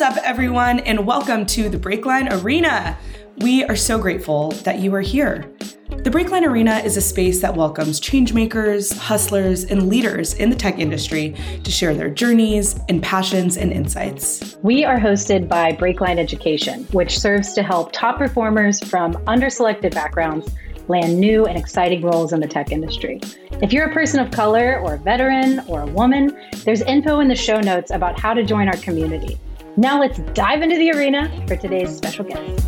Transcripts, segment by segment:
What's up, everyone, and welcome to the Breakline Arena. We are so grateful that you are here. The Breakline Arena is a space that welcomes changemakers, hustlers, and leaders in the tech industry to share their journeys and passions and insights. We are hosted by Breakline Education, which serves to help top performers from underselected backgrounds land new and exciting roles in the tech industry. If you're a person of color or a veteran or a woman, there's info in the show notes about how to join our community. Now let's dive into the arena for today's special guest.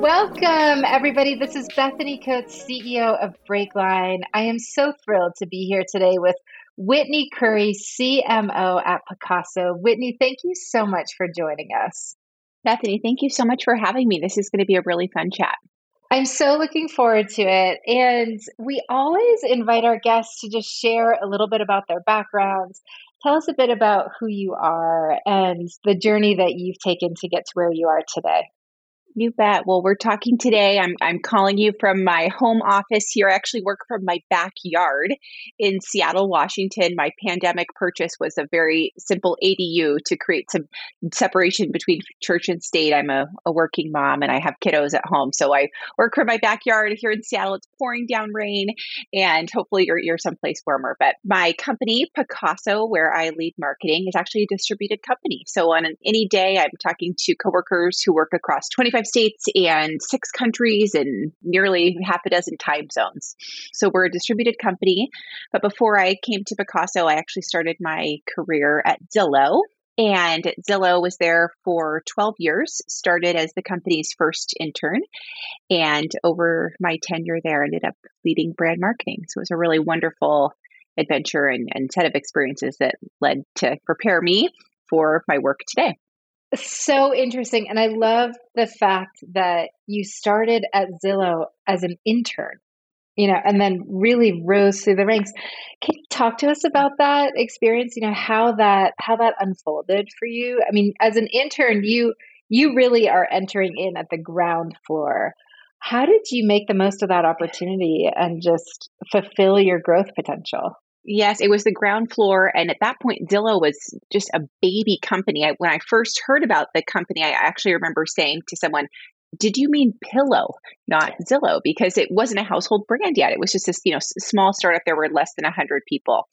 Welcome, everybody. This is Bethany Coates, CEO of Breakline. I am so thrilled to be here today with Whitney Curry, CMO at Pacaso. Whitney, thank you so much for joining us. Bethany, thank you so much for having me. This is going to be a really fun chat. I'm so looking forward to it. And we always invite our guests to just share a little bit about their backgrounds. Tell us a bit about who you are and the journey that you've taken to get to where you are today. You bet. Well, we're talking today. I'm, I'm calling you from my home office here. I actually work from my backyard in Seattle, Washington. My pandemic purchase was a very simple ADU to create some separation between church and state. I'm a, a working mom and I have kiddos at home. So I work from my backyard here in Seattle. It's pouring down rain and hopefully you're, you're someplace warmer. But my company, Pacaso, where I lead marketing, is actually a distributed company. So on an, any day, I'm talking to coworkers who work across 25 states and six countries and nearly half a dozen time zones. So we're a distributed company. But before I came to Pacaso, I actually started my career at Zillow. And Zillow was there for 12 years, started as the company's first intern. And over my tenure there, ended up leading brand marketing. So it was a really wonderful adventure and, and set of experiences that led to prepare me for my work today so interesting. And I love the fact that you started at Zillow as an intern, you know, and then really rose through the ranks. Can you talk to us about that experience? You know, how that how that unfolded for you? I mean, as an intern, you you really are entering in at the ground floor. How did you make the most of that opportunity and just fulfill your growth potential? Yes, it was the ground floor. And at that point, Zillow was just a baby company. I, when I first heard about the company, I actually remember saying to someone, did you mean Pillow, not Zillow? Because it wasn't a household brand yet. It was just this, you know, small startup. There were less than 100 people.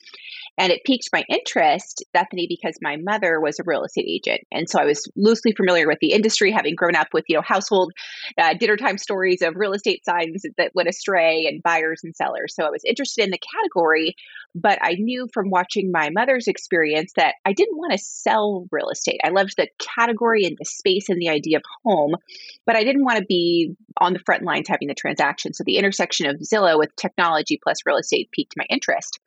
And it piqued my interest, Bethany, because my mother was a real estate agent. And so I was loosely familiar with the industry, having grown up with, you know, household uh, dinner time stories of real estate signs that went astray and buyers and sellers. So I was interested in the category, but I knew from watching my mother's experience that I didn't want to sell real estate. I loved the category and the space and the idea of home, but I didn't want to be on the front lines having the transaction. So the intersection of Zillow with technology plus real estate piqued my interest.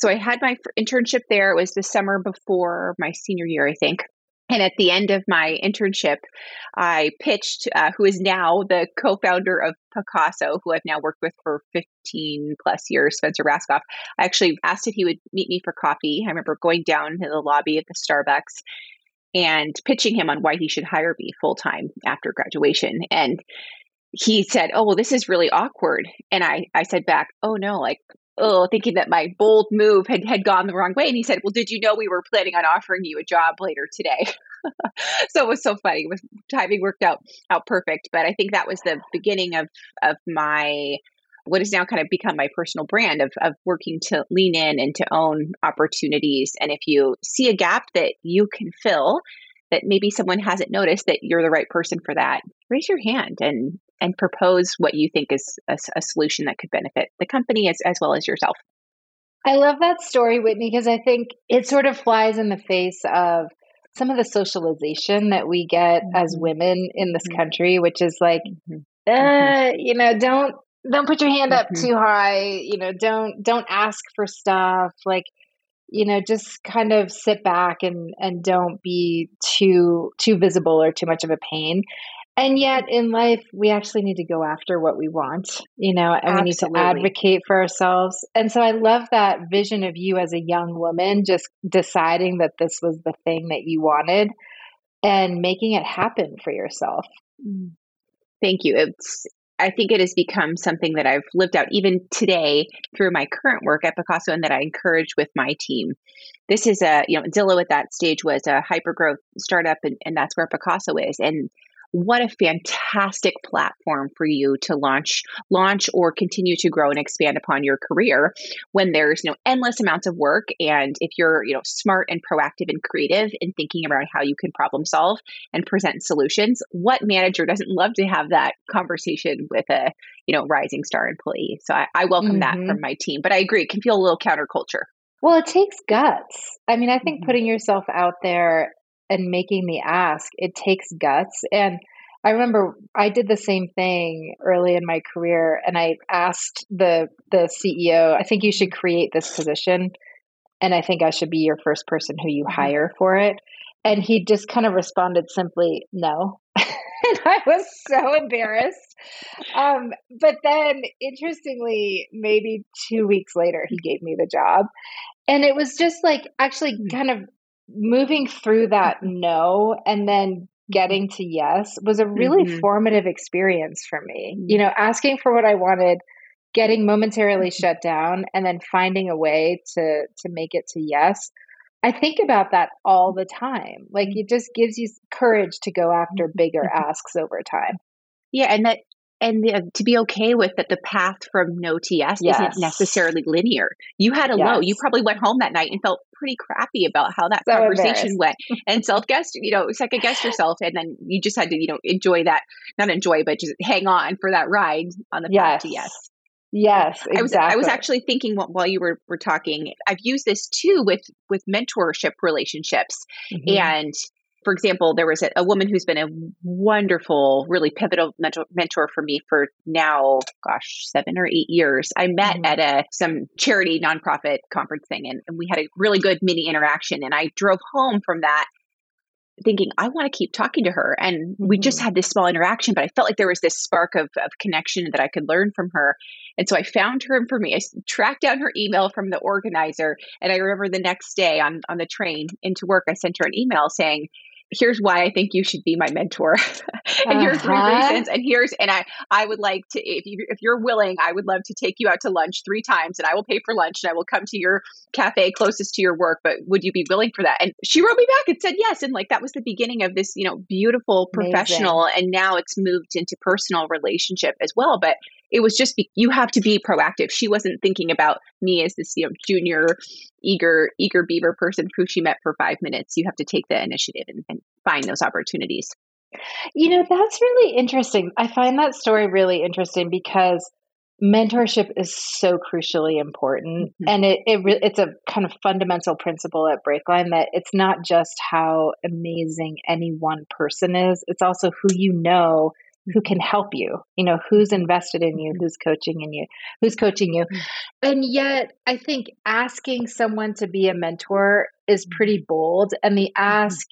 So I had my internship there. It was the summer before my senior year, I think. And at the end of my internship, I pitched uh, who is now the co founder of Pacaso, who I've now worked with for 15 plus years, Spencer Rascoff. I actually asked if he would meet me for coffee. I remember going down to the lobby of the Starbucks and pitching him on why he should hire me full time after graduation. And he said, Oh, well, this is really awkward. And I, I said back, Oh, no, like oh, thinking that my bold move had, had gone the wrong way. And he said, Well, did you know we were planning on offering you a job later today? so it was so funny. It was timing worked out out perfect. But I think that was the beginning of of my what has now kind of become my personal brand of, of working to lean in and to own opportunities. And if you see a gap that you can fill, that maybe someone hasn't noticed that you're the right person for that, raise your hand and and propose what you think is a, a solution that could benefit the company as, as well as yourself. I love that story, Whitney, because I think it sort of flies in the face of some of the socialization that we get mm-hmm. as women in this mm-hmm. country, which is like, mm-hmm. uh, mm-hmm. you know, don't don't put your hand up mm-hmm. too high. You know, don't don't ask for stuff. Like, you know, just kind of sit back and and don't be too too visible or too much of a pain. And yet in life, we actually need to go after what we want, you know, and Absolutely. we need to advocate for ourselves. And so I love that vision of you as a young woman just deciding that this was the thing that you wanted and making it happen for yourself. Mm. Thank you. It's I think it has become something that I've lived out even today through my current work at Pacaso and that I encourage with my team. This is a, you know, Zillow at that stage was a hyper growth startup and, and that's where Pacaso is. And what a fantastic platform for you to launch launch or continue to grow and expand upon your career when there's you know endless amounts of work and if you're you know smart and proactive and creative in thinking around how you can problem solve and present solutions what manager doesn't love to have that conversation with a you know rising star employee so i, I welcome mm-hmm. that from my team but i agree it can feel a little counterculture well, it takes guts. I mean, I think mm-hmm. putting yourself out there and making the ask, it takes guts. And I remember I did the same thing early in my career and I asked the the CEO, I think you should create this position and I think I should be your first person who you mm-hmm. hire for it. And he just kind of responded simply, no. and I was so embarrassed. Um, but then, interestingly, maybe two weeks later, he gave me the job. And it was just like actually mm. kind of moving through that no and then getting to yes was a really mm-hmm. formative experience for me. You know, asking for what I wanted, getting momentarily mm-hmm. shut down and then finding a way to to make it to yes. I think about that all the time. Like it just gives you courage to go after bigger mm-hmm. asks over time. Yeah, and that and the, to be okay with that the path from no to yes, yes. isn't necessarily linear. You had a yes. low. You probably went home that night and felt pretty crappy about how that so conversation went and self guessed, you know, second guessed yourself. And then you just had to, you know, enjoy that, not enjoy, but just hang on for that ride on the yes. path to yes. Yes, exactly. I was I was actually thinking while you were were talking. I've used this too with with mentorship relationships, mm-hmm. and for example, there was a, a, woman who's been a wonderful, really pivotal mentor, mentor for me for now, gosh, seven or eight years. I met mm-hmm. at a some charity nonprofit conference thing, and, and we had a really good mini interaction. And I drove home from that thinking I want to keep talking to her. And we just mm-hmm. had this small interaction, but I felt like there was this spark of, of connection that I could learn from her. And so I found her information. I tracked down her email from the organizer. And I remember the next day on, on the train into work, I sent her an email saying, here's why I think you should be my mentor. and uh-huh. here's three uh-huh. reasons. And here's and I I would like to if you if you're willing, I would love to take you out to lunch three times and I will pay for lunch and I will come to your cafe closest to your work. But would you be willing for that? And she wrote me back and said yes. And like that was the beginning of this, you know, beautiful professional Amazing. and now it's moved into personal relationship as well. But it was just be, you have to be proactive. She wasn't thinking about me as this you know junior eager eager beaver person who she met for five minutes. You have to take the initiative and, and find those opportunities. You know that's really interesting. I find that story really interesting because mentorship is so crucially important mm-hmm. and it, it re- it's a kind of fundamental principle at breakline that it's not just how amazing any one person is it's also who you know who can help you you know who's invested in you who's coaching in you who's coaching you mm-hmm. and yet i think asking someone to be a mentor is pretty bold and the mm-hmm. ask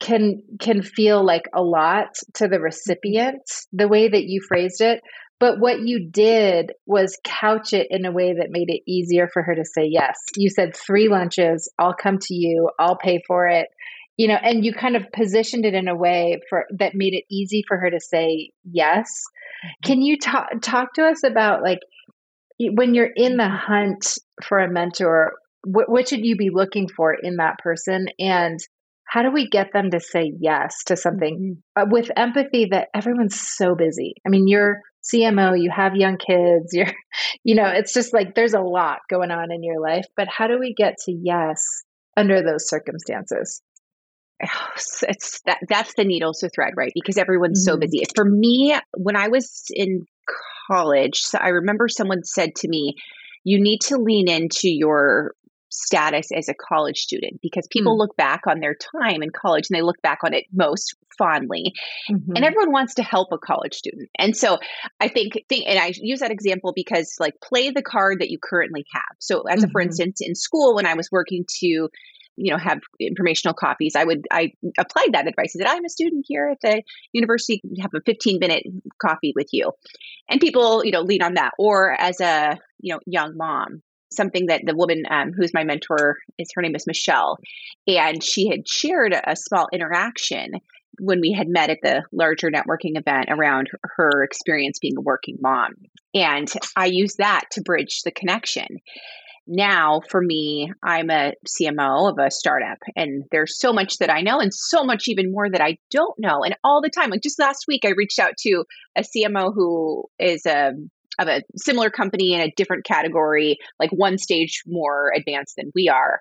can can feel like a lot to the recipient the way that you phrased it but what you did was couch it in a way that made it easier for her to say yes you said three lunches i'll come to you i'll pay for it you know and you kind of positioned it in a way for that made it easy for her to say yes. Mm-hmm. can you talk talk to us about like when you're in the hunt for a mentor what, what should you be looking for in that person? And how do we get them to say yes to something mm-hmm. uh, with empathy that everyone's so busy? I mean you're cmo you have young kids you're you know it's just like there's a lot going on in your life but how do we get to yes under those circumstances it's that that's the needle to thread, right? Because everyone's mm-hmm. so busy. For me, when I was in college, so I remember someone said to me, "You need to lean into your status as a college student because people mm-hmm. look back on their time in college and they look back on it most fondly mm-hmm. and everyone wants to help a college student and so i think, think and i use that example because like play the card that you currently have so as a for mm-hmm. instance in school when i was working to you know have informational copies i would i applied that advice i said i'm a student here at the university have a 15 minute coffee with you and people you know lean on that or as a you know young mom something that the woman um, who's my mentor is her name is michelle and she had shared a small interaction when we had met at the larger networking event around her experience being a working mom. And I used that to bridge the connection. Now, for me, I'm a CMO of a startup, and there's so much that I know, and so much even more that I don't know. And all the time, like just last week, I reached out to a CMO who is a um, of a similar company in a different category, like one stage more advanced than we are.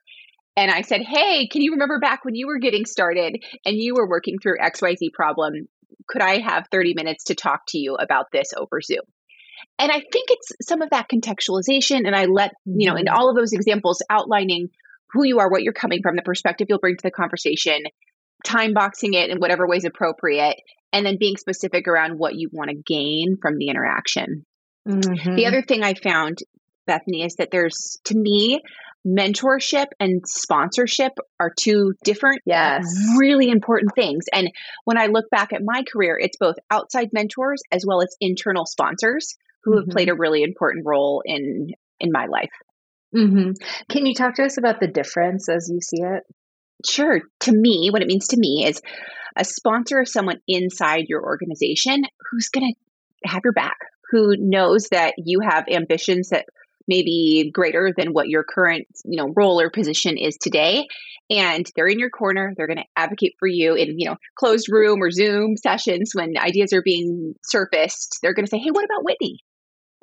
And I said, Hey, can you remember back when you were getting started and you were working through XYZ problem? Could I have 30 minutes to talk to you about this over Zoom? And I think it's some of that contextualization. And I let, you know, in mm-hmm. all of those examples outlining who you are, what you're coming from, the perspective you'll bring to the conversation, time boxing it in whatever way is appropriate, and then being specific around what you want to gain from the interaction. Mm-hmm. The other thing I found, Bethany, is that there's, to me, mentorship and sponsorship are two different, yes. really important things. And when I look back at my career, it's both outside mentors as well as internal sponsors who mm-hmm. have played a really important role in in my life. Mm-hmm. Can you talk to us about the difference as you see it? Sure. To me, what it means to me is a sponsor of someone inside your organization who's going to have your back, who knows that you have ambitions that maybe greater than what your current you know role or position is today and they're in your corner they're going to advocate for you in you know closed room or zoom sessions when ideas are being surfaced they're going to say hey what about whitney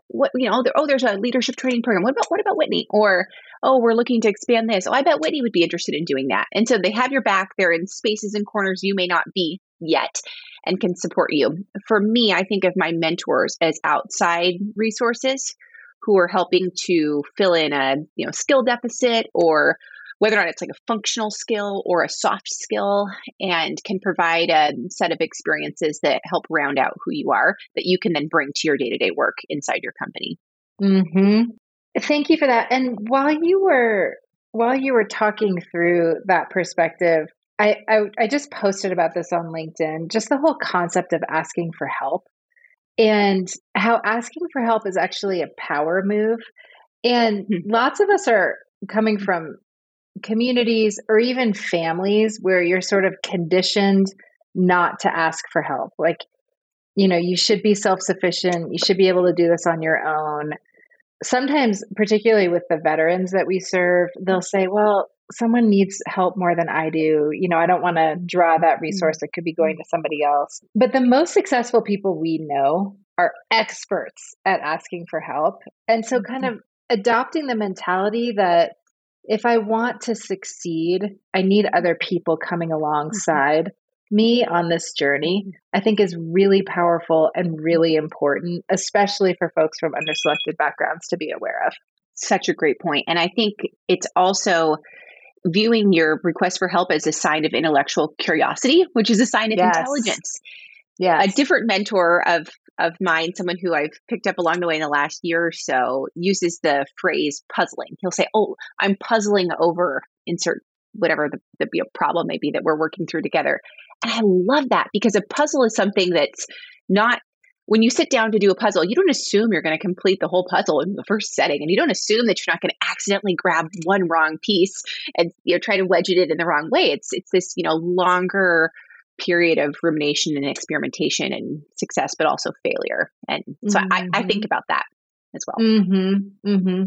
what you know oh there's a leadership training program. What about what about whitney? Or oh we're looking to expand this. Oh i bet whitney would be interested in doing that. And so they have your back. They're in spaces and corners you may not be yet and can support you. For me, I think of my mentors as outside resources who are helping to fill in a you know skill deficit or whether or not it's like a functional skill or a soft skill and can provide a set of experiences that help round out who you are that you can then bring to your day-to-day work inside your company. Mhm. Thank you for that. And while you were while you were talking through that perspective, I, I, I just posted about this on LinkedIn, just the whole concept of asking for help and how asking for help is actually a power move. And mm-hmm. lots of us are coming from communities or even families where you're sort of conditioned not to ask for help. Like, you know, you should be self sufficient, you should be able to do this on your own. Sometimes, particularly with the veterans that we serve, they'll say, well, someone needs help more than I do. You know, I don't want to draw that mm-hmm. resource that could be going to somebody else. But the most successful people we know are experts at asking for help. And so, kind mm-hmm. of adopting the mentality that if I want to succeed, I need other people coming mm-hmm. alongside me on this journey, I think is really powerful and really important, especially for folks from underselected backgrounds to be aware of. Such a great point. And I think it's also viewing your request for help as a sign of intellectual curiosity, which is a sign of yes. intelligence. Yeah. A different mentor of of mine, someone who I've picked up along the way in the last year or so, uses the phrase puzzling. He'll say, "Oh, I'm puzzling over insert whatever the, the problem may be that we're working through together." And I love that because a puzzle is something that's not when you sit down to do a puzzle, you don't assume you're going to complete the whole puzzle in the first setting, and you don't assume that you're not going to accidentally grab one wrong piece and you know try to wedge it in the wrong way. It's it's this you know longer period of rumination and experimentation and success, but also failure. And so mm-hmm. I, I think mm-hmm. about that as well. Mm-hmm. Mm-hmm.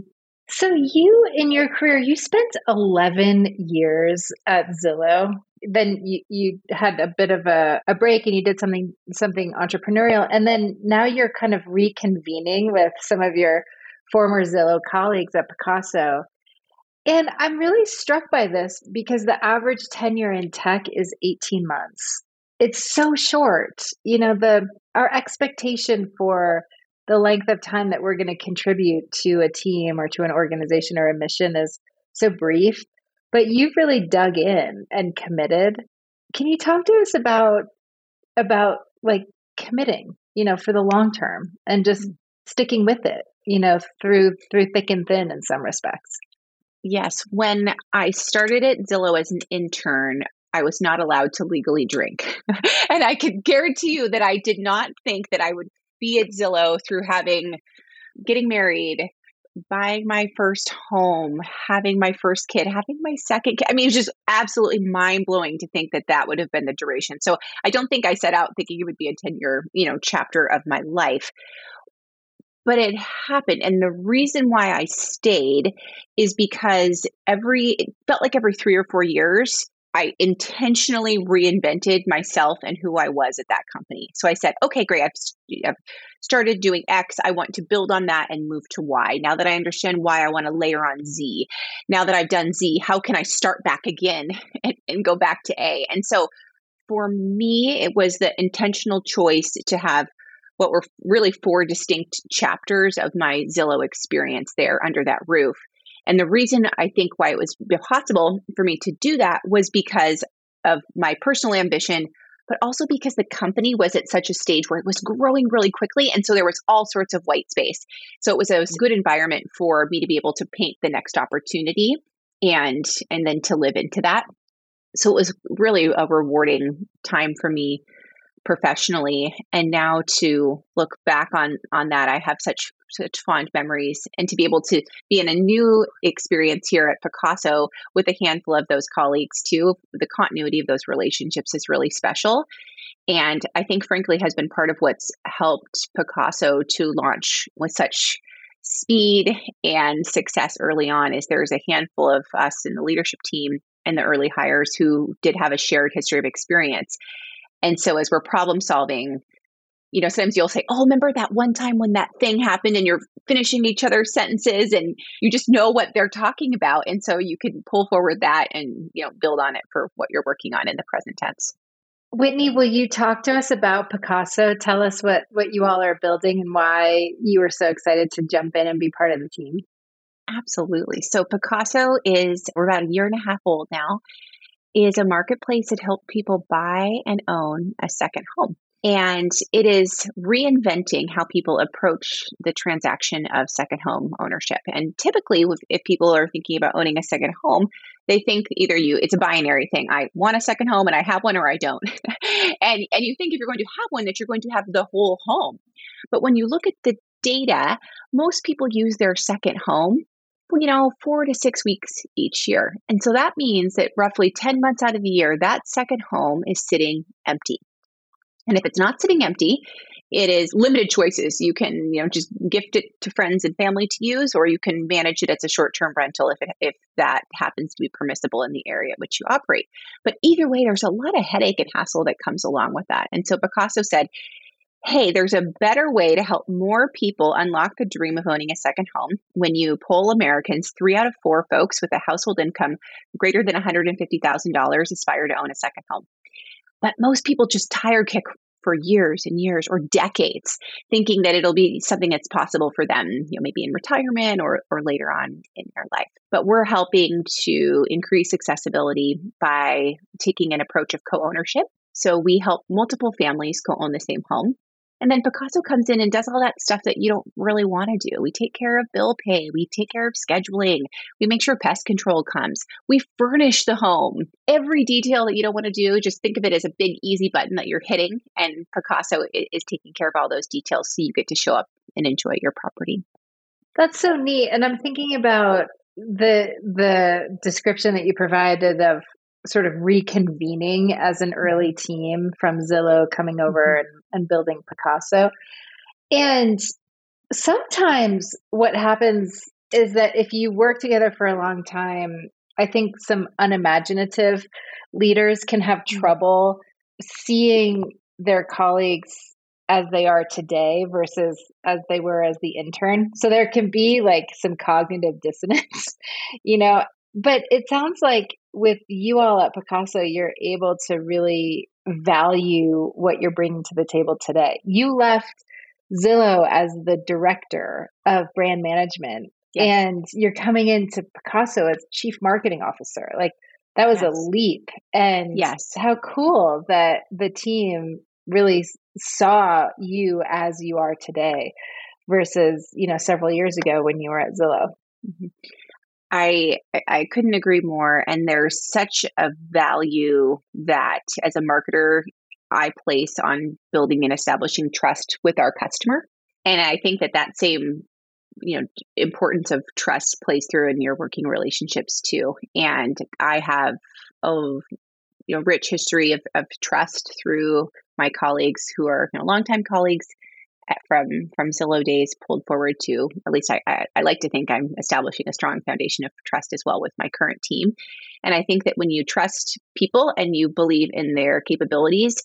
So you, in your career, you spent 11 years at Zillow. Then you, you had a bit of a, a break and you did something something entrepreneurial. And then now you're kind of reconvening with some of your former Zillow colleagues at Pacaso. And I'm really struck by this because the average tenure in tech is 18 months. It's so short. You know, the our expectation for the length of time that we're going to contribute to a team or to an organization or a mission is so brief, but you've really dug in and committed. Can you talk to us about about like committing, you know, for the long term and just mm. sticking with it, you know, through through thick and thin in some respects? Yes, when I started at Zillow as an intern, I was not allowed to legally drink. and I can guarantee you that I did not think that I would be at Zillow through having getting married, buying my first home, having my first kid, having my second kid. I mean, it's just absolutely mind blowing to think that that would have been the duration. So I don't think I set out thinking it would be a 10 year, you know, chapter of my life. But it happened. And the reason why I stayed is because every, it felt like every three or four years, I intentionally reinvented myself and who I was at that company. So I said, okay, great. I've, I've, started doing X. I want to build on that and move to Y. Now that I understand Y, I want to layer on Z. Now that I've done Z, how can I start back again and, and go back to A? And so for me, it was the intentional choice to have what were really four distinct chapters of my Zillow experience there under that roof. And the reason I think why it was possible for me to do that was because of my personal ambition, but also because the company was at such a stage where it was growing really quickly. And so there was all sorts of white space. So it was a good environment for me to be able to paint the next opportunity and and then to live into that. So it was really a rewarding time for me professionally. And now to look back on on that i have such such fond memories. And to be able to be in a new experience here at pacaso with a handful of those colleagues too the continuity of those relationships is really special. And i think frankly has been part of what's helped pacaso to launch with such speed and success early on is there's a handful of us in the leadership team and the early hires who did have a shared history of experience and so as we're problem solving, you know, sometimes you'll say, Oh, remember that one time when that thing happened and you're finishing each other's sentences and you just know what they're talking about. And so you can pull forward that and, you know, build on it for what you're working on in the present tense. Whitney, will you talk to us about Pacaso? Tell us what, what you all are building and why you were so excited to jump in and be part of the team. Absolutely. So Pacaso is, we're about a year and a half old now is a marketplace that helps people buy and own a second home. And it is reinventing how people approach the transaction of second home ownership. And typically, if people are thinking about owning a second home, they think either you it's a binary thing. I want a second home and I have one or I don't. and and you think if you're going to have one that you're going to have the whole home. But when you look at the data, most people use their second home you know, four to six weeks each year. And so that means that roughly 10 months out of the year, that second home is sitting empty. And if it's not sitting empty, it is limited choices. You can, you know, just gift it to friends and family to use, or you can manage it as a short-term rental if it, if that happens to be permissible in the area in which you operate. But either way, there's a lot of headache and hassle that comes along with that. And so Pacaso said, hey, there's a better way to help more people unlock the dream of owning a second home. When you poll Americans, three out of four folks with a household income greater than $150,000 aspire to own a second home. But most people just tire kick for years and years or decades, thinking that it'll be something that's possible for them, you know, maybe in retirement or, or later on in their life. But we're helping to increase accessibility by taking an approach of co ownership. So we help multiple families co own the same home. And then Pacaso comes in and does all that stuff that you don't really want to do. We take care of bill pay, we take care of scheduling, we make sure pest control comes, we furnish the home. Every detail that you don't want to do, just think of it as a big, easy button that you're hitting. And Pacaso is taking care of all those details so you get to show up and enjoy your property. That's so neat. And I'm thinking about the the description that you provided of sort of reconvening as an early team from Zillow coming over mm-hmm. and, and building Pacaso. And sometimes what happens is that if you work together for a long time, I think some unimaginative leaders can have mm-hmm. trouble seeing their colleagues as they are today versus as they were as the intern. So there can be like some cognitive dissonance, you know, but it sounds like with you all at Pacaso, you're able to really value what you're bringing to the table today. You left Zillow as the director of brand management, yes. and you're coming into Pacaso as chief marketing officer. Like that was yes. a leap. And yes, how cool that the team really saw you as you are today versus you know several years ago when you were at Zillow. Mm-hmm. I I couldn't agree more. And there's such a value that as a marketer I place on building and establishing trust with our customer. And I think that that same you know importance of trust plays through in your working relationships too and i have a you know rich history of, of trust through my colleagues who are you know longtime colleagues from from Zillow days pulled forward to at least I, I, I like to think I'm establishing a strong foundation of trust as well with my current team. And I think that when you trust people and you believe in their capabilities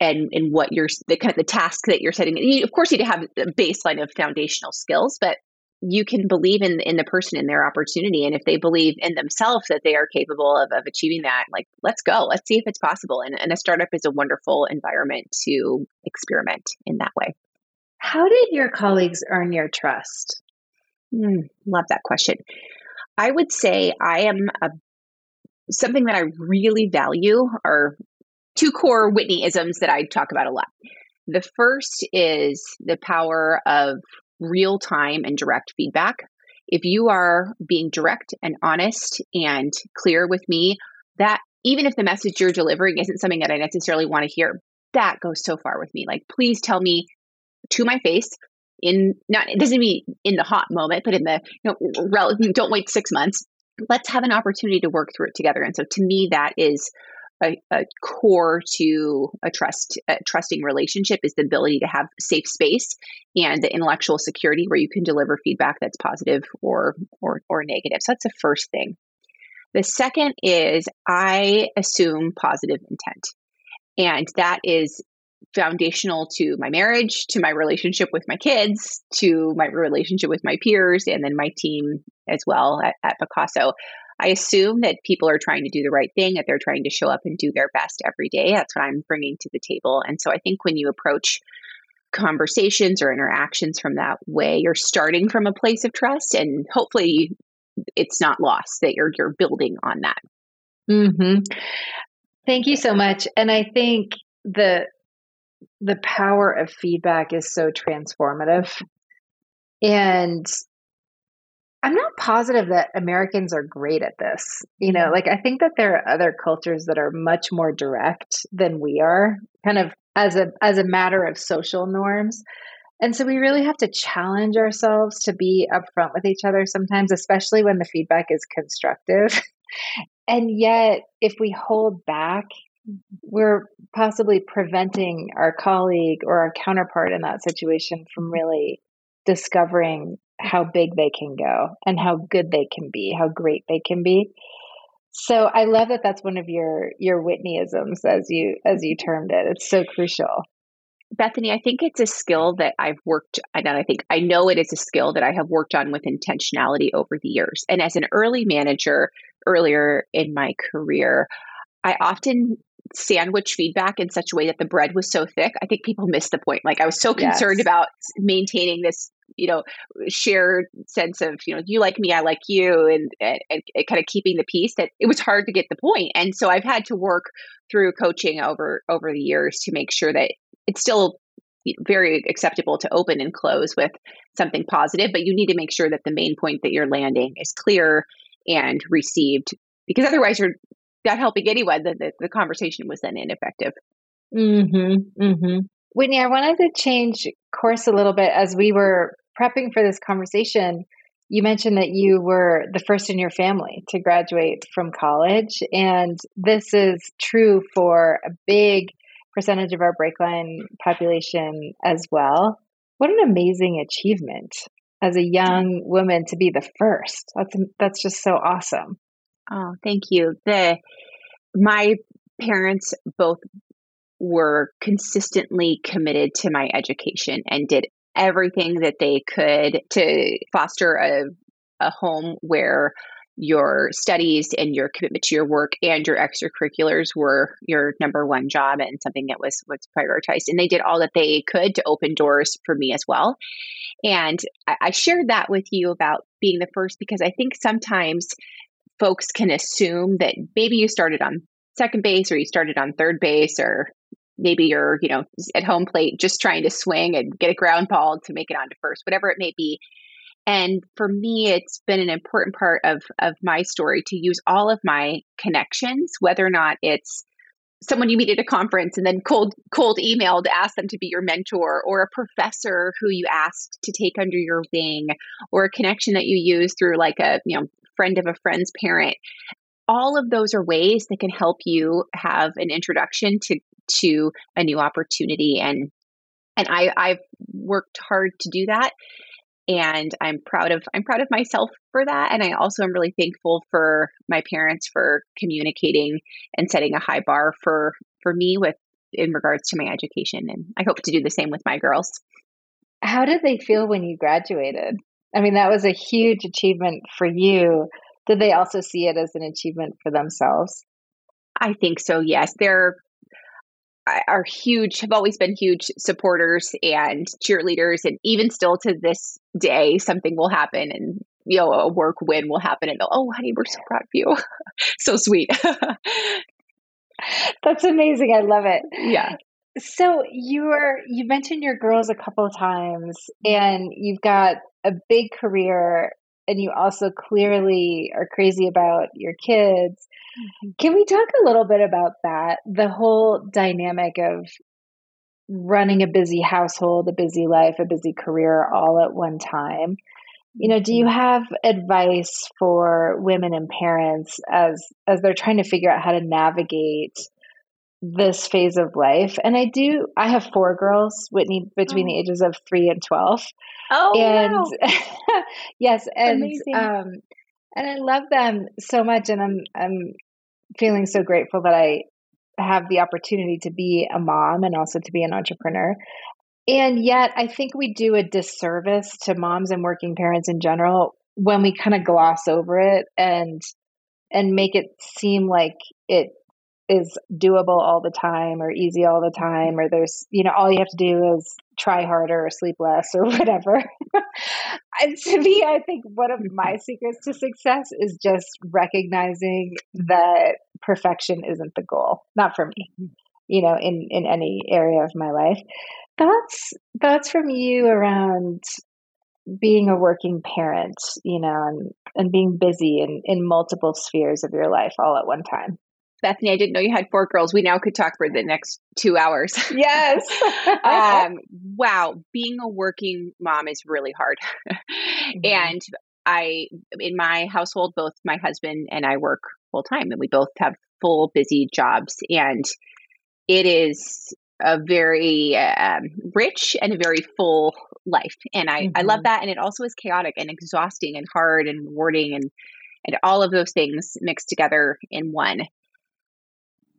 and in what you're the kind of the task that you're setting, you, of course you need to have a baseline of foundational skills, but you can believe in in the person in their opportunity. And if they believe in themselves that they are capable of, of achieving that like let's go. Let's see if it's possible. And, and a startup is a wonderful environment to experiment in that way. How did your colleagues earn your trust? Mm, love that question. I would say i am a something that i really value are two core whitney isms that i talk about a lot. The first is the power of real time and direct feedback. If you are being direct and honest and clear with me, that even if the message you're delivering isn't something that I necessarily want to hear, that goes so far with me. Like, please tell me to my face in not it doesn't mean in the hot moment, but in the you know rel- don't wait six months. Let's have an opportunity to work through it together. And so to me, that is a, a core to a trust a trusting relationship is the ability to have safe space and the intellectual security where you can deliver feedback that's positive or or or negative. So that's the first thing. The second is I assume positive intent. And that is foundational to my marriage, to my relationship with my kids, to my relationship with my peers, and then my team as well at, at Pacaso. I assume that people are trying to do the right thing, that they're trying to show up and do their best every day. That's what I'm bringing to the table. And so I think when you approach conversations or interactions from that way, you're starting from a place of trust and hopefully it's not lost that you're you're building on that. Mm-hmm. Thank you so much. And I think the the power of feedback is so transformative. And I'm not positive that Americans are great at this. You know, mm-hmm. like I think that there are other cultures that are much more direct than we are, kind of as a as a matter of social norms. And so we really have to challenge ourselves to be upfront with each other sometimes, especially when the feedback is constructive. and yet, if we hold back, we're possibly preventing our colleague or our counterpart in that situation from really discovering how big they can go and how good they can be, how great they can be. So I love that that's one of your your Whitneyisms as you as you termed it. It's so crucial. Bethany, I think it's a skill that I've worked and I think I know it is a skill that I have worked on with intentionality over the years. And as an early manager earlier in my career, I often sandwich feedback in such a way that the bread was so thick. I think people missed the point. Like I was so concerned yes. about maintaining this you know shared sense of you know you like me i like you and, and, and, kind of keeping the peace that it was hard to get the point and so i've had to work through coaching over over the years to make sure that it's still very acceptable to open and close with something positive but you need to make sure that the main point that you're landing is clear and received because otherwise you're not helping anyone then the, the conversation was then ineffective mm-hmm, mm-hmm. Whitney, I wanted to change course a little bit as we were prepping for this conversation, you mentioned that you were the first in your family to graduate from college. And this is true for a big percentage of our Breakline population as well. What an amazing achievement as a young woman to be the first. That's that's just so awesome. Oh, thank you. The my parents both were consistently committed to my education and did everything that they could to foster a, a home where your studies and your commitment to your work and your extracurriculars were your number one job and something that was was prioritized. And they did all that they could to open doors for me as well. And I, I shared that with you about being the first because i think sometimes folks can assume that maybe you started on second base or you started on third base or maybe you're, you know, at home plate just trying to swing and get a ground ball to make it onto first, whatever it may be. And for me, it's been an important part of of my story to use all of my connections, whether or not it's someone you meet at a conference and then cold cold email to ask them to be your mentor or a professor who you asked to take under your wing or a connection that you use through like a you know friend of a friend's parent all of those are ways that can help you have an introduction to to a new opportunity and and I I've worked hard to do that and I'm proud of I'm proud of myself for that and I also am really thankful for my parents for communicating and setting a high bar for for me with in regards to my education and I hope to do the same with my girls. How did they feel when you graduated? I mean that was a huge achievement for you. Did they also see it as an achievement for themselves? I think so. Yes. They're are huge have always been huge supporters and cheerleaders and even still to this day something will happen and you know a work win will happen and they'll oh honey we're so proud of you. So sweet. That's amazing i love it. Yeah. So you're you mentioned your girls a couple of times and you've got a big career and you also clearly are crazy about your kids Mm-hmm. Can we talk a little bit about that? The whole dynamic of running a busy household, a busy life, a busy career all at one time. You know, do you mm-hmm. have advice for women and parents as as they're trying to figure out how to navigate this phase of life? And I do I have four girls, Whitney between oh. the ages of 3 and 12. Oh, and wow. yes, and Amazing. um and I love them so much, and I'm I'm feeling so grateful that I have the opportunity to be a mom and also to be an entrepreneur. And yet, I think we do a disservice to moms and working parents in general when we kind of gloss over it and and make it seem like it is doable all the time or easy all the time or there's you know all you have to do is try harder or sleep less or whatever. And to me i think one of my secrets to success is just recognizing that perfection isn't the goal. Not for me you know in in any area of my life. Thoughts thoughts from you around being a working parent you know and and being busy in in multiple spheres of your life all at one time Bethany, I didn't know you had four girls. We now could talk for the next two hours. Yes. um, wow. Being a working mom is really hard. mm-hmm. And I, in my household, both my husband and I work full time and we both have full, busy jobs. And it is a very um, rich and a very full life. And I, mm-hmm. I love mm-hmm. that. And it also is chaotic and exhausting and hard and rewarding and and all of those things mixed together in one.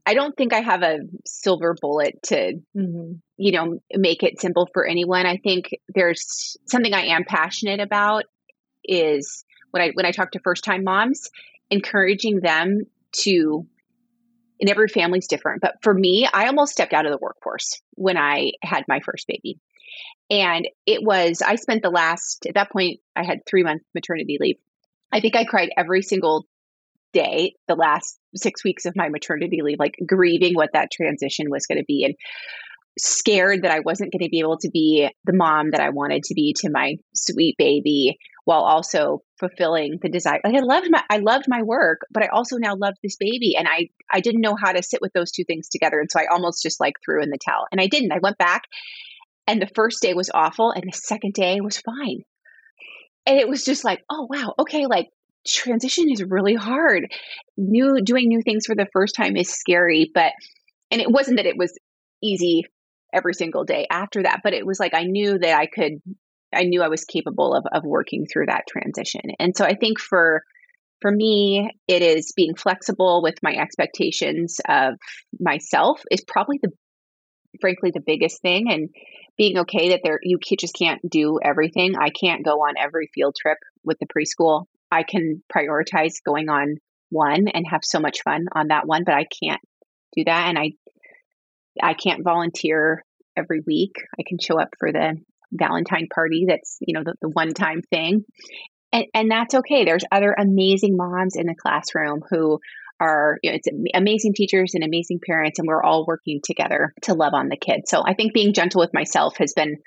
I don't think I have a silver bullet to, mm-hmm. you know, make it simple for anyone. I think there's something I am passionate about is when I when I talk to first time moms, encouraging them to and every family's different, but for me, I almost stepped out of the workforce when I had my first baby. And it was I spent the last at that point I had 3 month maternity leave. I think I cried every single day the last six weeks of my maternity leave, like grieving what that transition was going to be and scared that I wasn't going to be able to be the mom that I wanted to be to my sweet baby while also fulfilling the desire. Like I loved my I loved my work, but I also now loved this baby and I I didn't know how to sit with those two things together and so I almost just like threw in the towel. And I didn't. I went back and the first day was awful and the second day was fine. And it was just like, oh wow, okay, like transition is really hard. New doing new things for the first time is scary, but and it wasn't that it was easy every single day after that, but it was like I knew that I could I knew I was capable of of working through that transition. And so I think for for me, it is being flexible with my expectations of myself is probably the frankly the biggest thing and being okay that there you just can't do everything. I can't go on every field trip with the preschool. I can prioritize going on one and have so much fun on that one, but I can't do that. And I, I can't volunteer every week. I can show up for the Valentine party. That's, you know, the, the one time thing. And, and that's okay. There's other amazing moms in the classroom who are you know, it's amazing teachers and amazing parents and we're all working together to love on the kids so i think being gentle with myself has been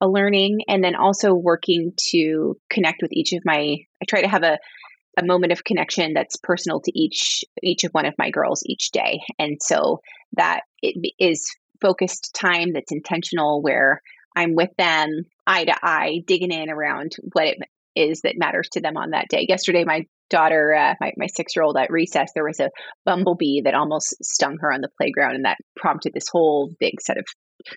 a learning and then also working to connect with each of my I try to have a a moment of connection that's personal to each each of one of my girls each day. And so that it is focused time that's intentional where I'm with them eye to eye, digging in around what it is that matters to them on that day. Yesterday, my daughter, uh, my, my six year old at recess, there was a bumblebee that almost stung her on the playground, and that prompted this whole big set of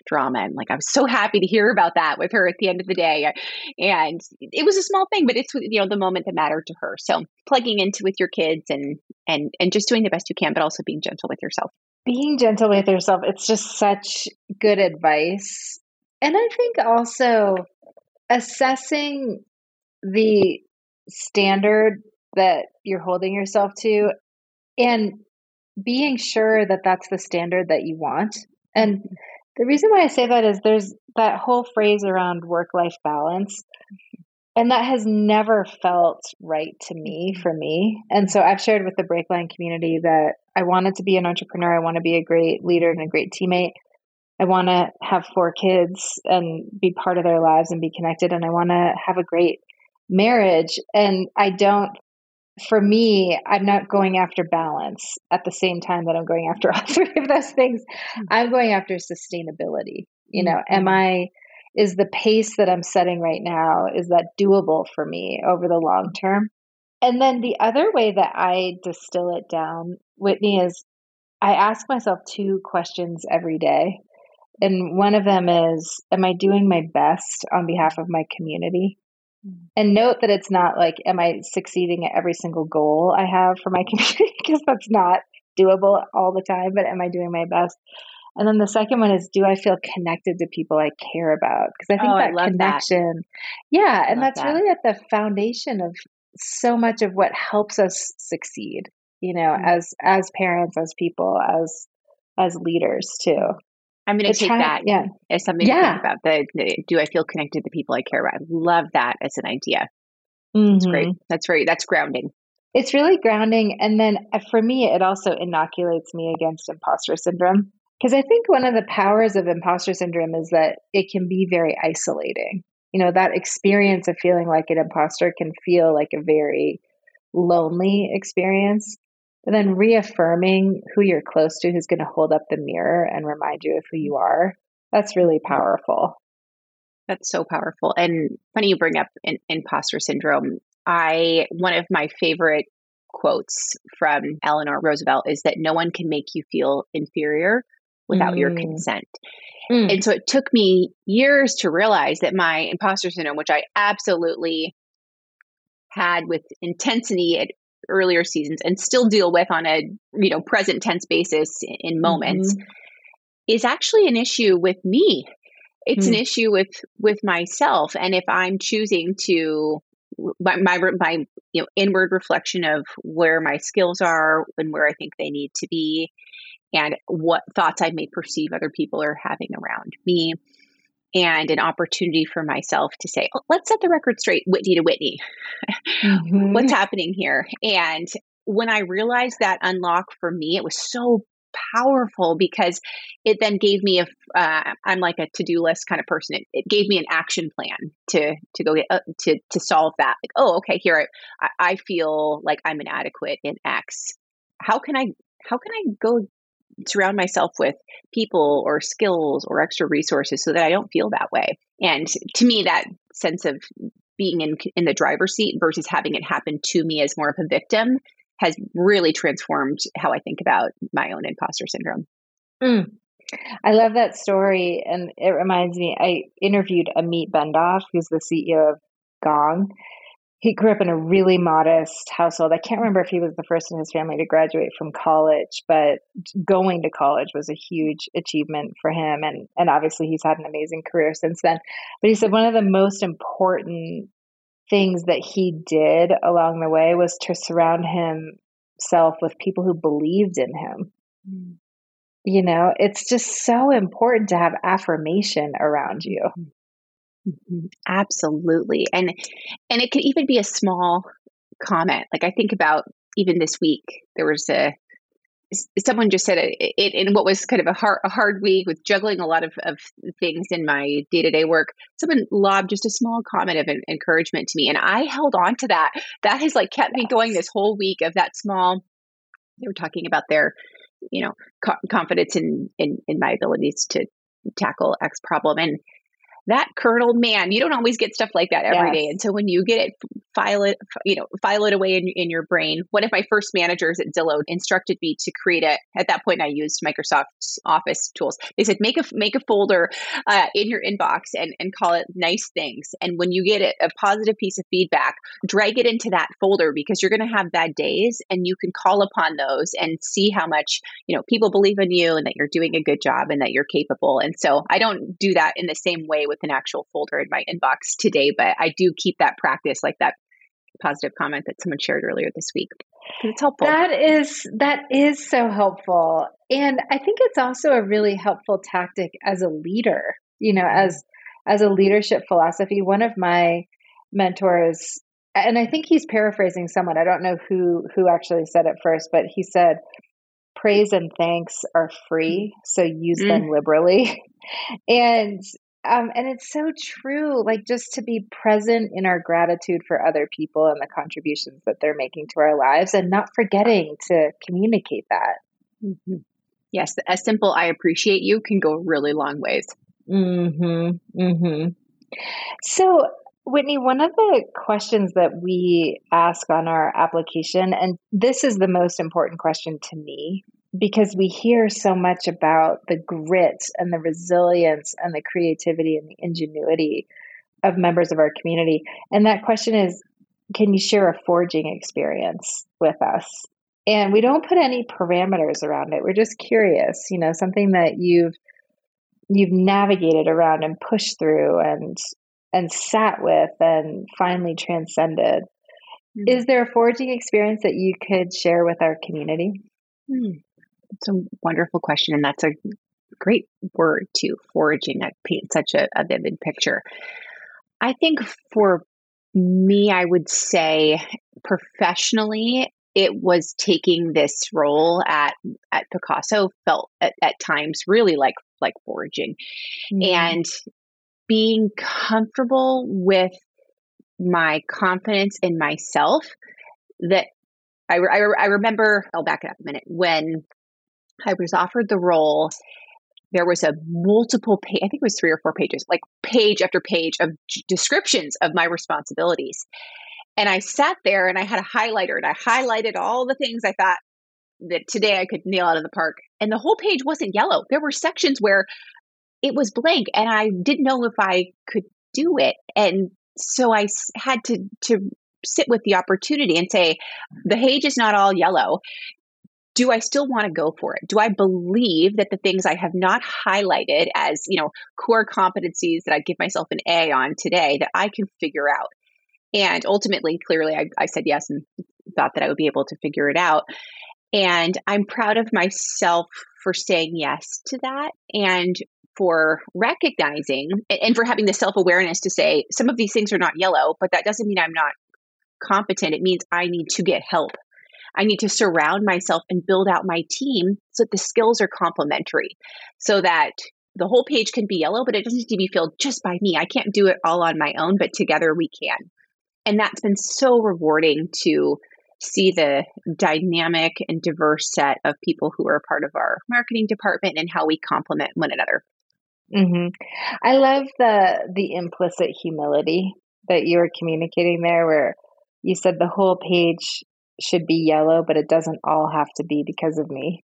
drama. And like, I was so happy to hear about that with her at the end of the day. Uh, and it was a small thing, but it's you know the moment that mattered to her. So plugging into with your kids and and and just doing the best you can, but also being gentle with yourself. Being gentle with yourself, it's just such good advice. And I think also assessing the standard that you're holding yourself to and being sure that that's the standard that you want. And the reason why I say that is there's that whole phrase around work life balance. And that has never felt right to me for me. And so I've shared with the Breakline community that I wanted to be an entrepreneur. I want to be a great leader and a great teammate. I want to have four kids and be part of their lives and be connected. And I want to have a great marriage. And I don't for me, I'm not going after balance at the same time that I'm going after all three of those things. Mm-hmm. I'm going after sustainability. You know, am mm-hmm. I, is the pace that I'm setting right now, is that doable for me over the long term? And then the other way that I distill it down, Whitney, is I ask myself two questions every day. And one of them is, am I doing my best on behalf of my community? And note that it's not like, am I succeeding at every single goal I have for my community? Because that's not doable all the time, but am I doing my best? And then the second one is, do I feel connected to people I care about? Because I think oh, that I connection, that. yeah, and that's that. really at the foundation of so much of what helps us succeed. You know, mm-hmm. as as parents, as people, as as leaders too. I'm going to take that yeah. as something yeah. to think about. The, the, do I feel connected to the people I care about? I love that as an idea. Mm-hmm. That's great. That's very that's grounding. It's really grounding, and then uh, for me, it also inoculates me against imposter syndrome because I think one of the powers of imposter syndrome is that it can be very isolating. You know, that experience of feeling like an imposter can feel like a very lonely experience. But then reaffirming who you're close to, who's going to hold up the mirror and remind you of who you are, that's really powerful. That's so powerful. And funny you bring up in, imposter syndrome. I, one of my favorite quotes from Eleanor Roosevelt is that no one can make you feel inferior without mm. your consent. Mm. And so it took me years to realize that my imposter syndrome, which I absolutely had with intensity at earlier seasons and still deal with on a you know present tense basis in moments mm-hmm. is actually an issue with me it's mm-hmm. an issue with with myself and if i'm choosing to my, my my you know inward reflection of where my skills are and where i think they need to be and what thoughts i may perceive other people are having around me and an opportunity for myself to say, oh, let's set the record straight, Whitney to Whitney. Mm-hmm. What's happening here? And when I realized that unlock for me, it was so powerful because it then gave me a uh, I'm like a to-do list kind of person. It, it, gave me an action plan to to go get uh, to to solve that. Like, oh, okay, here I I feel like I'm inadequate in X. How can I how can I go surround myself with people or skills or extra resources so that I don't feel that way. And to me, that sense of being in in the driver's seat versus having it happen to me as more of a victim has really transformed how I think about my own imposter syndrome. Mm. I love that story, and it reminds me. I interviewed Amit Bendov, who's the CEO of Gong, he grew up in a really modest household. I can't remember if he was the first in his family to graduate from college, but going to college was a huge achievement for him. And, and obviously, he's had an amazing career since then. But he said one of the most important things that he did along the way was to surround himself with people who believed in him. Mm. You know, it's just so important to have affirmation around you. Mm. Mm-hmm. Absolutely. And and it could even be a small comment. Like I think about even this week, there was a someone just said it, it in what was kind of a hard, a hard week with juggling a lot of, of things in my day-to-day work someone lobbed just a small comment of encouragement to me and i held on to that that has like kept me going this whole week of that small they were talking about their you know, co- confidence in, in in my abilities to tackle X problem. And that kernel man you don't always get stuff like that every yes. day, and so when you get it file it you know file it away in, in your brain. One of my first managers at zillow instructed me to create a at that point i used Microsoft office tools. They said make a make a folder uh, in your inbox and and call it nice things. And when you get a, a positive piece of feedback drag it into that folder because you're going to have bad days and you can call upon those and see how much you know people believe in you and that you're doing a good job and that you're capable. And so i don't do that in the same way with an actual folder in my inbox today, but I do keep that practice, like that positive comment that someone shared earlier this week. It's helpful. That is that is so helpful. And I think it's also a really helpful tactic as a leader, you know, as as a leadership philosophy. One of my mentors and I think he's paraphrasing someone. I don't know who who actually said it first, but he said praise and thanks are free, so use mm. them liberally. and um, and it's so true, like just to be present in our gratitude for other people and the contributions that they're making to our lives and not forgetting to communicate that. Mm-hmm. Yes, a simple I appreciate you can go really long ways. Mm-hmm. Mm-hmm. So, Whitney, one of the questions that we ask on our application, and this is the most important question to me, because we hear so much about the grit and the resilience and the creativity and the ingenuity of members of our community. And that question is can you share a forging experience with us? And we don't put any parameters around it. We're just curious, you know, something that you've you've navigated around and pushed through and and sat with and finally transcended. Mm-hmm. Is there a forging experience that you could share with our community? Mm. It's a wonderful question, and that's a great word too. Foraging that paints such a, a vivid picture. I think for me, I would say professionally, it was taking this role at at Pacaso felt at, at times really like like foraging, mm. and being comfortable with my confidence in myself that I, I, I remember I'll back it up a minute when I was offered the role. There was a multiple page, I think it was three or four pages, like page after page of descriptions of my responsibilities. And I sat there and I had a highlighter and I highlighted all the things I thought that today I could nail out of the park. And the whole page wasn't yellow. There were sections where it was blank and I didn't know if I could do it. And so I had to to sit with the opportunity and say the page is not all yellow do I still want to go for it? Do I believe that the things I have not highlighted as, you know, core competencies that I give myself an A on today that I can figure out? And ultimately, clearly, I, I said yes and thought that I would be able to figure it out. And I'm proud of myself for saying yes to that and for recognizing and for having the self awareness to say some of these things are not yellow, but that doesn't mean I'm not competent. It means I need to get help I need to surround myself and build out my team so that the skills are complementary so that the whole page can be yellow, but it doesn't need to be filled just by me. I can't do it all on my own, but together we can. And that's been so rewarding to see the dynamic and diverse set of people who are part of our marketing department and how we complement one another. Mm-hmm. I love the the implicit humility that you were communicating there, where you said the whole page should be yellow, but it doesn't all have to be because of me.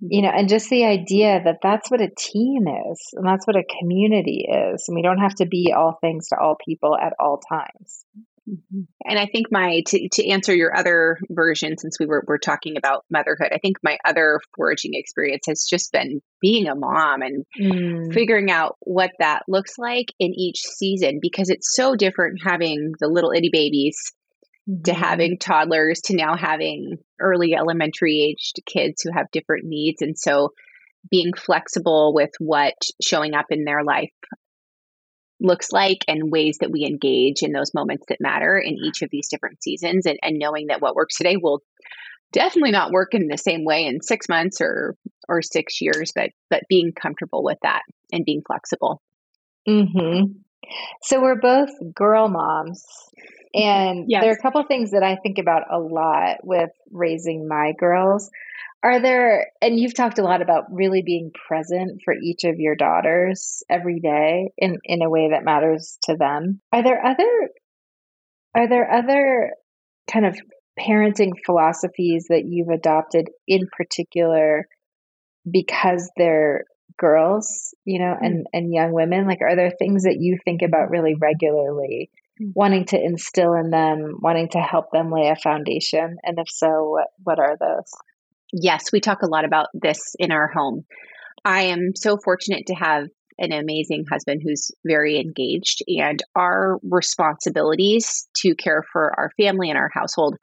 You know, and just the idea that that's what a team is and that's what a community is. And we don't have to be all things to all people at all times. Mm-hmm. And I think my to, to answer your other version, since we were we're talking about motherhood, I think my other foraging experience has just been being a mom and mm. figuring out what that looks like in each season because it's so different having the little itty babies to having toddlers to now having early elementary aged kids who have different needs. And so being flexible with what showing up in their life looks like and ways that we engage in those moments that matter in each of these different seasons and, and knowing that what works today will definitely not work in the same way in six months or or six years but but being comfortable with that and being flexible mm-hmm. so we're both girl moms And yes. there are a couple of things that I think about a lot with raising my girls. Are there, and you've talked a lot about really being present for each of your daughters every day in, in a way that matters to them. Are there other, are there other kind of parenting philosophies that you've adopted in particular because they're girls, you know, and, mm. and young women? Like, are there things that you think about really regularly. Wanting to instill in them, wanting to help them lay a foundation? And if so, what, what are those? Yes, we talk a lot about this in our home. I am so fortunate to have an amazing husband who's very engaged, and our responsibilities to care for our family and our household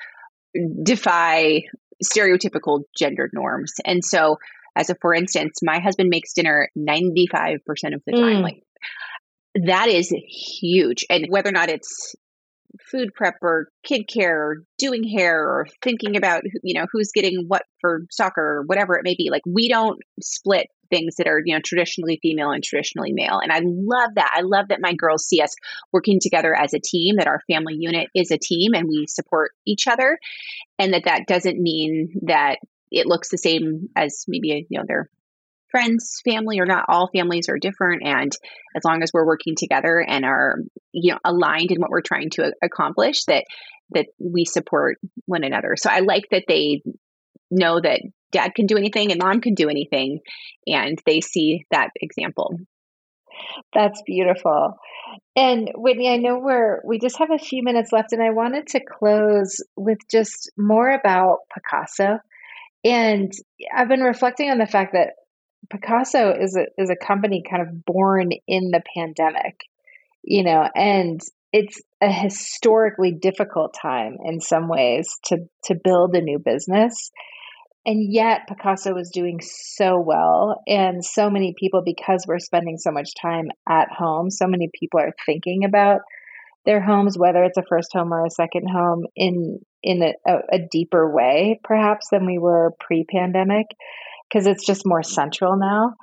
defy stereotypical gendered norms. And so, as a for instance, my husband makes dinner 95% of the time. Mm. Like that is huge. And whether or not it's food prep or kid care or doing hair or thinking about you know who's getting what for soccer or whatever it may be like we don't split things that are you know traditionally female and traditionally male and i love that i love that my girls see us working together as a team that our family unit is a team and we support each other and that that doesn't mean that it looks the same as maybe you know their friends family or not all families are different. And as long as we're working together and are you know aligned in what we're trying to accomplish that that we support one another. So i like that they know that dad can do anything and mom can do anything and they see that example. That's beautiful. And whitney i know we're we just have a few minutes left and i wanted to close with just more about Pacaso. and i've been reflecting on the fact that pacaso is a is a company kind of born in the pandemic you know and it's a historically difficult time in some ways to to build a new business. And yet Pacaso is doing so well and so many people because we're spending so much time at home so many people are thinking about their homes whether it's a first home or a second home in in a, a deeper way perhaps than we were pre-pandemic because it's just more central now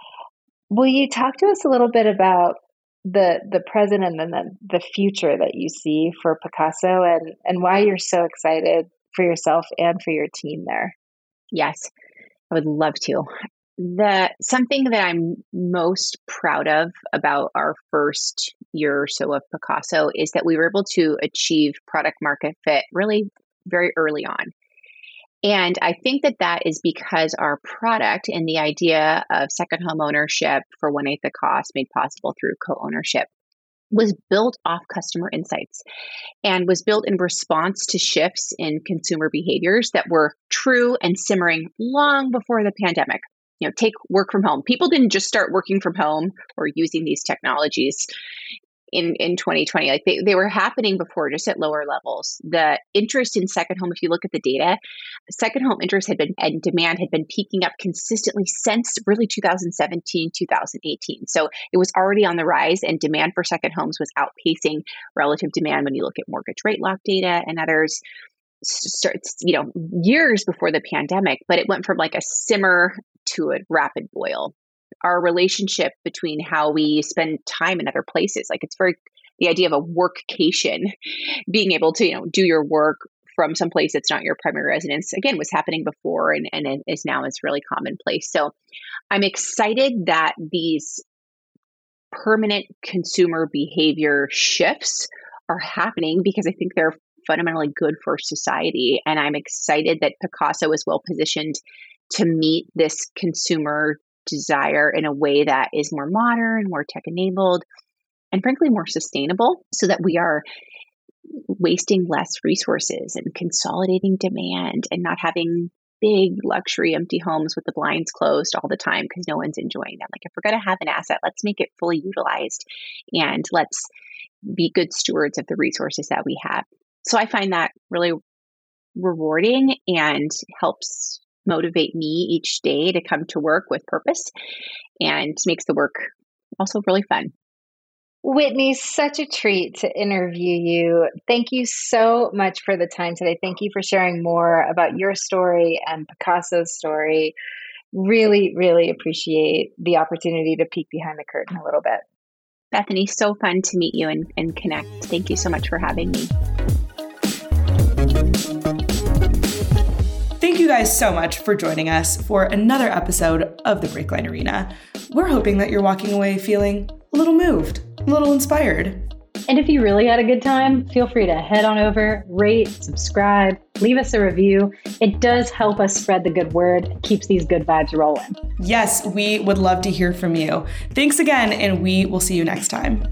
will you talk to us a little bit about the the present and then the, the future that you see for Pacaso and and why you're so excited for yourself and for your team there Yes, I would love to. The something that I'm most proud of about our first year or so of Pacaso is that we were able to achieve product market fit really very early on. And I think that that is because our product and the idea of second home ownership for one eighth the cost made possible through co ownership was built off customer insights and was built in response to shifts in consumer behaviors that were true and simmering long before the pandemic. You know, take work from home. People didn't just start working from home or using these technologies in, in 2020. Like they, they were happening before, just at lower levels. The interest in second home, if you look at the data, second home interest had been and demand had been peaking up consistently since really 2017, 2018. So it was already on the rise, and demand for second homes was outpacing relative demand when you look at mortgage rate lock data and others starts you know years before the pandemic but it went from like a simmer to a rapid boil our relationship between how we spend time in other places. Like it's very the idea of a workcation, being able to, you know, do your work from some place that's not your primary residence again was happening before and, and is now it's really commonplace. So I'm excited that these permanent consumer behavior shifts are happening because I think they're fundamentally good for society. And I'm excited that Pacaso is well positioned to meet this consumer desire in a way that is more modern, more tech enabled, and frankly, more sustainable so that we are wasting less resources and consolidating demand and not having big luxury empty homes with the blinds closed all the time because no one's enjoying them. Like, if we're going to have an asset, let's make it fully utilized and let's be good stewards of the resources that we have. So I find that really rewarding and helps motivate me each day to come to work with purpose and makes the work also really fun. Whitney, such a treat to interview you. Thank you so much for the time today. Thank you for sharing more about your story and Pacaso's story. Really, really appreciate the opportunity to peek behind the curtain a little bit. Bethany, so fun to meet you and, and connect. Thank you so much for having me. Guys so much for joining us for another episode of the Breakline Arena. We're hoping that you're walking away feeling a little moved, a little inspired. And if you really had a good time, feel free to head on over, rate, subscribe, leave us a review. It does help us spread the good word, keeps these good vibes rolling. Yes, we would love to hear from you. Thanks again, and we will see you next time.